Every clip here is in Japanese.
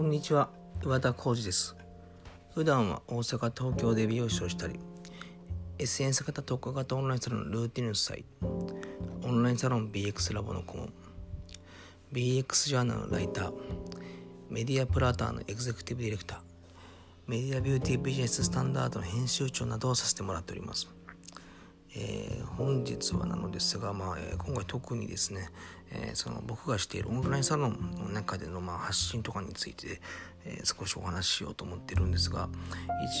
こんにちは。岩田浩二です。普段は大阪東京で美容師をしたり SNS 型特化型オンラインサロンルーティンの主催オンラインサロン BX ラボの顧問 BX ジャーナルのライターメディアプラーターのエグゼクティブディレクターメディアビューティービジネススタンダードの編集長などをさせてもらっております。えー、本日はなのですが、まあえー、今回特にですね、えー、その僕がしているオンラインサロンの中での、まあ、発信とかについて、え少しお話ししようと思ってるんですが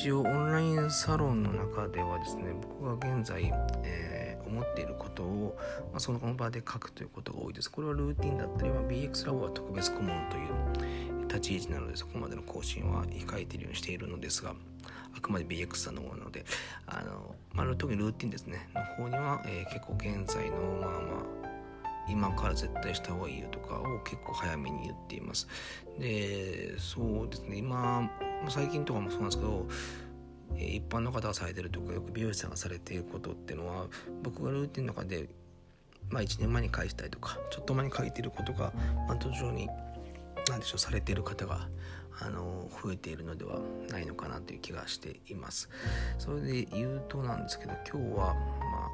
一応オンラインサロンの中ではですね僕が現在、え思っていることを、まあ、その場で書くということが多いです。これはルーティンだったり、まあ、BX ラボは特別顧問という立ち位置なのでそこまでの更新は控えているようにしているのですがあくまで BX さんのものであの、まあ、特にルーティンですね。の方には、えー、結構現在のまあまあ今から絶対した方がいいよとかを結構早めに言っています。でそうですね。今最近とかもそうなんですけど一般の方がされてるとかよく美容師さんがされていることっていうのは僕がルーティンの中でまあ1年前に返したりとかちょっと前に書いてることが、ま、途上に何でしょうされている方があの増えているのではないのかなという気がしています。それで言うとなんですけど今日はま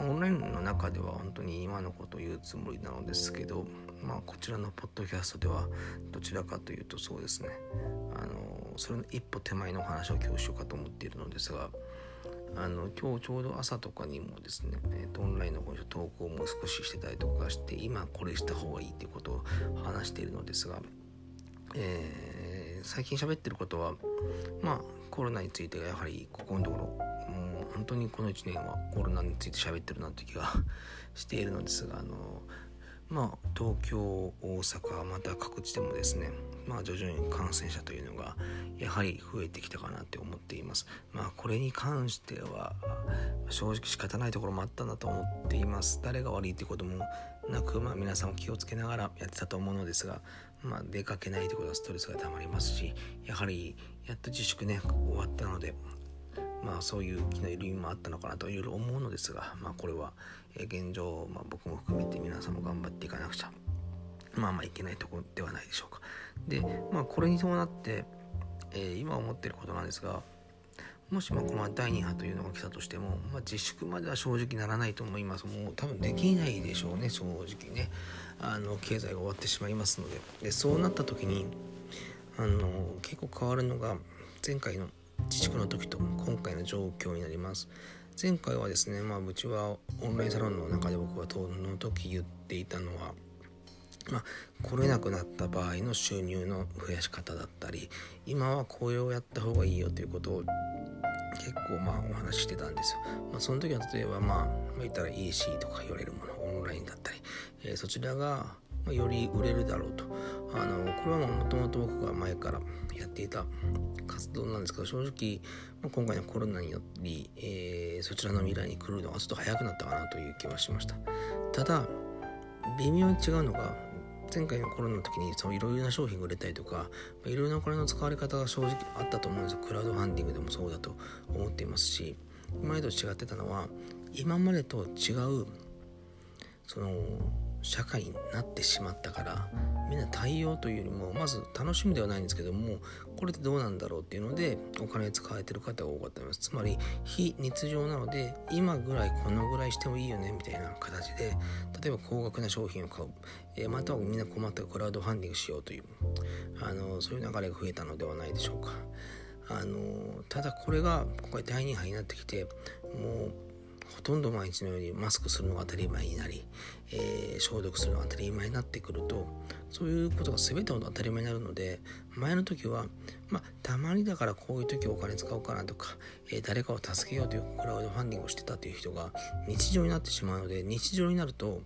あオンラインの中では本当に今のことを言うつもりなのですけど、まあ、こちらのポッドキャストではどちらかというとそうですねあのそれの一歩手前のお話を今日しようかと思っているのですがあの今日ちょうど朝とかにもですね、えーと、オンラインの方で投稿も少ししてたりとかして今これした方がいいということを話しているのですが、えー、最近喋ってることはまあコロナについてやはりここのところもう本当にこの1年はコロナについて喋ってるなという気が しているのですがあのまあ東京大阪また各地でもですねまあ徐々に感染者というのがやはり増えてきたかなって思っています。まあこれに関しては正直仕方ないところもあったんだと思っています。誰が悪いってこともなくまあ皆さんも気をつけながらやってたと思うのですがまあ出かけないということはストレスがたまりますしやはりやっと自粛ね終わったのでまあそういう気の緩みもあったのかなといろいろ思うのですがまあこれは現状、まあ、僕も含めて皆さんも頑張っていかなくちゃまあまあいけないところではないでしょうか。でまあこれに伴ってえー、今思ってることなんですがもしもこの第2波というのが来たとしても、まあ、自粛までは正直ならないと思います。もう多分できないでしょうね正直ね。あの経済が終わってしまいますので。でそうなった時にあの結構変わるのが前回の自粛の時と今回の状況になります。前回はですねまあうちはオンラインサロンの中で僕は当の時言っていたのはまあ、来れなくなった場合の収入の増やし方だったり今はこれをやった方がいいよということを結構まあお話ししてたんですよ。まあ、その時は例えばまあ、言ったら EC とか言われるものオンラインだったり、えー、そちらがより売れるだろうとあのこれはもともと僕が前からやっていた活動なんですけど正直、今回のコロナにより、えー、そちらの未来に来るのがちょっと早くなったかなという気はしましたただ微妙に違うのが前回のコロナの時にいろいろな商品が売れたりとかいろいろなお金の使われ方が正直あったと思うんですよ。クラウドファンディングでもそうだと思っていますし前と違ってたのは今までと違うその社会になってしまったからみんな対応というよりもまず楽しみではないんですけどもこれってどうなんだろうっていうのでお金使われてる方が多かったと思います。つまり非日常なので今ぐらいこのぐらいしてもいいよねみたいな形で例えば高額な商品を買う、え、またはみんな困ったクラウドファンディングしようというあのそういう流れが増えたのではないでしょうか。あのただこれが今回第2波になってきてもうほとんど毎日のようにマスクするのが当たり前になり、えー、消毒するのが当たり前になってくるとそういうことが全ての当たり前になるので前の時はまあたまにだからこういう時お金使おうかなとか、えー、誰かを助けようというクラウドファンディングをしてたという人が日常になってしまうので日常になると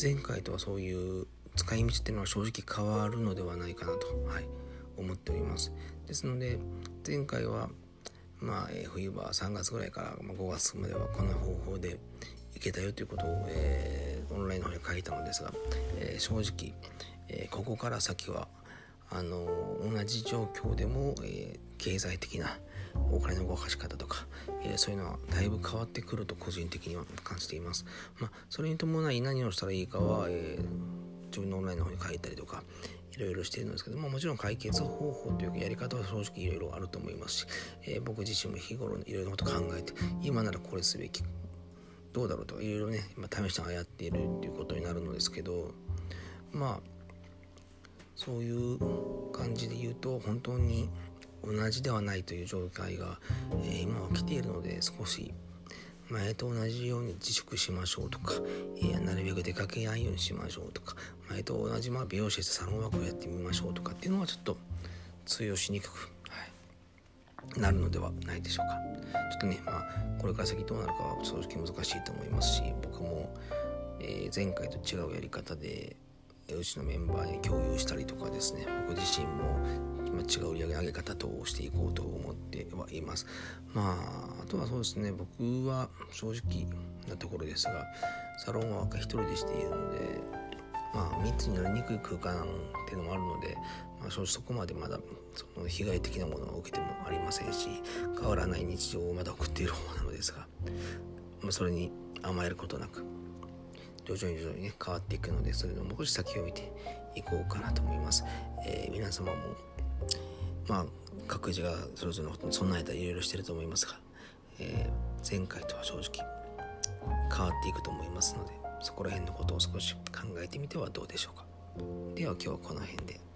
前回とはそういう使い道っていうのは正直変わるのではないかなと、はい、思っております。ですので前回はまあ、えー、冬場3月ぐらいから、まあ、5月まではこの方法でいけたよということを、えー、オンラインの方に書いたのですが、えー、正直、えここから先はあの同じ状況でも、え経済的なお金の動かし方とか、えそういうのはだいぶ変わってくると個人的には感じています。まあ、それに伴い何をしたらいいかは、え自分のオンラインの方に書いたりとか、いろいろしてるんですけどももちろん解決方法というかやり方は正直いろいろあると思いますし、えー、僕自身も日頃いろいろなこと考えて今ならこれすべきどうだろうとかいろいろね今試しながらやっているっていうことになるのですけどまあそういう感じで言うと本当に同じではないという状態が、えー、今は来ているので少し前と同じように自粛しましょうとか、えー、なるべく出かけないようにしましょうとか前と同じまあ美容師でサロンワークをやってみましょうとかっていうのはちょっと通用しにくく、はい、なるのではないでしょうか。ちょっとねまあこれから先どうなるかは正直難しいと思いますし僕も、えー、前回と違うやり方でうちのメンバーに共有したりとかですね僕自身も違う売り上げ上げ方としていこうと思ってはいます。まああとはそうですね僕は正直なところですがサロンは一人でしているのでまあ密になりにくい空間っていうのもあるので、まあ、正直そこまでまだその被害的なものを受けてもありませんし変わらない日常をまだ送っている方なのですが、まあ、それに甘えることなく徐々に徐々にね変わっていくのでそれのもう少し先を見ていこうかなと思います、えー、皆様もまあ各自がそれぞれのことに備えたりいろいろしてると思いますが、えー、前回とは正直変わっていくと思いますのでそこら辺のことを少し考えてみてはどうでしょうかでは今日はこの辺で。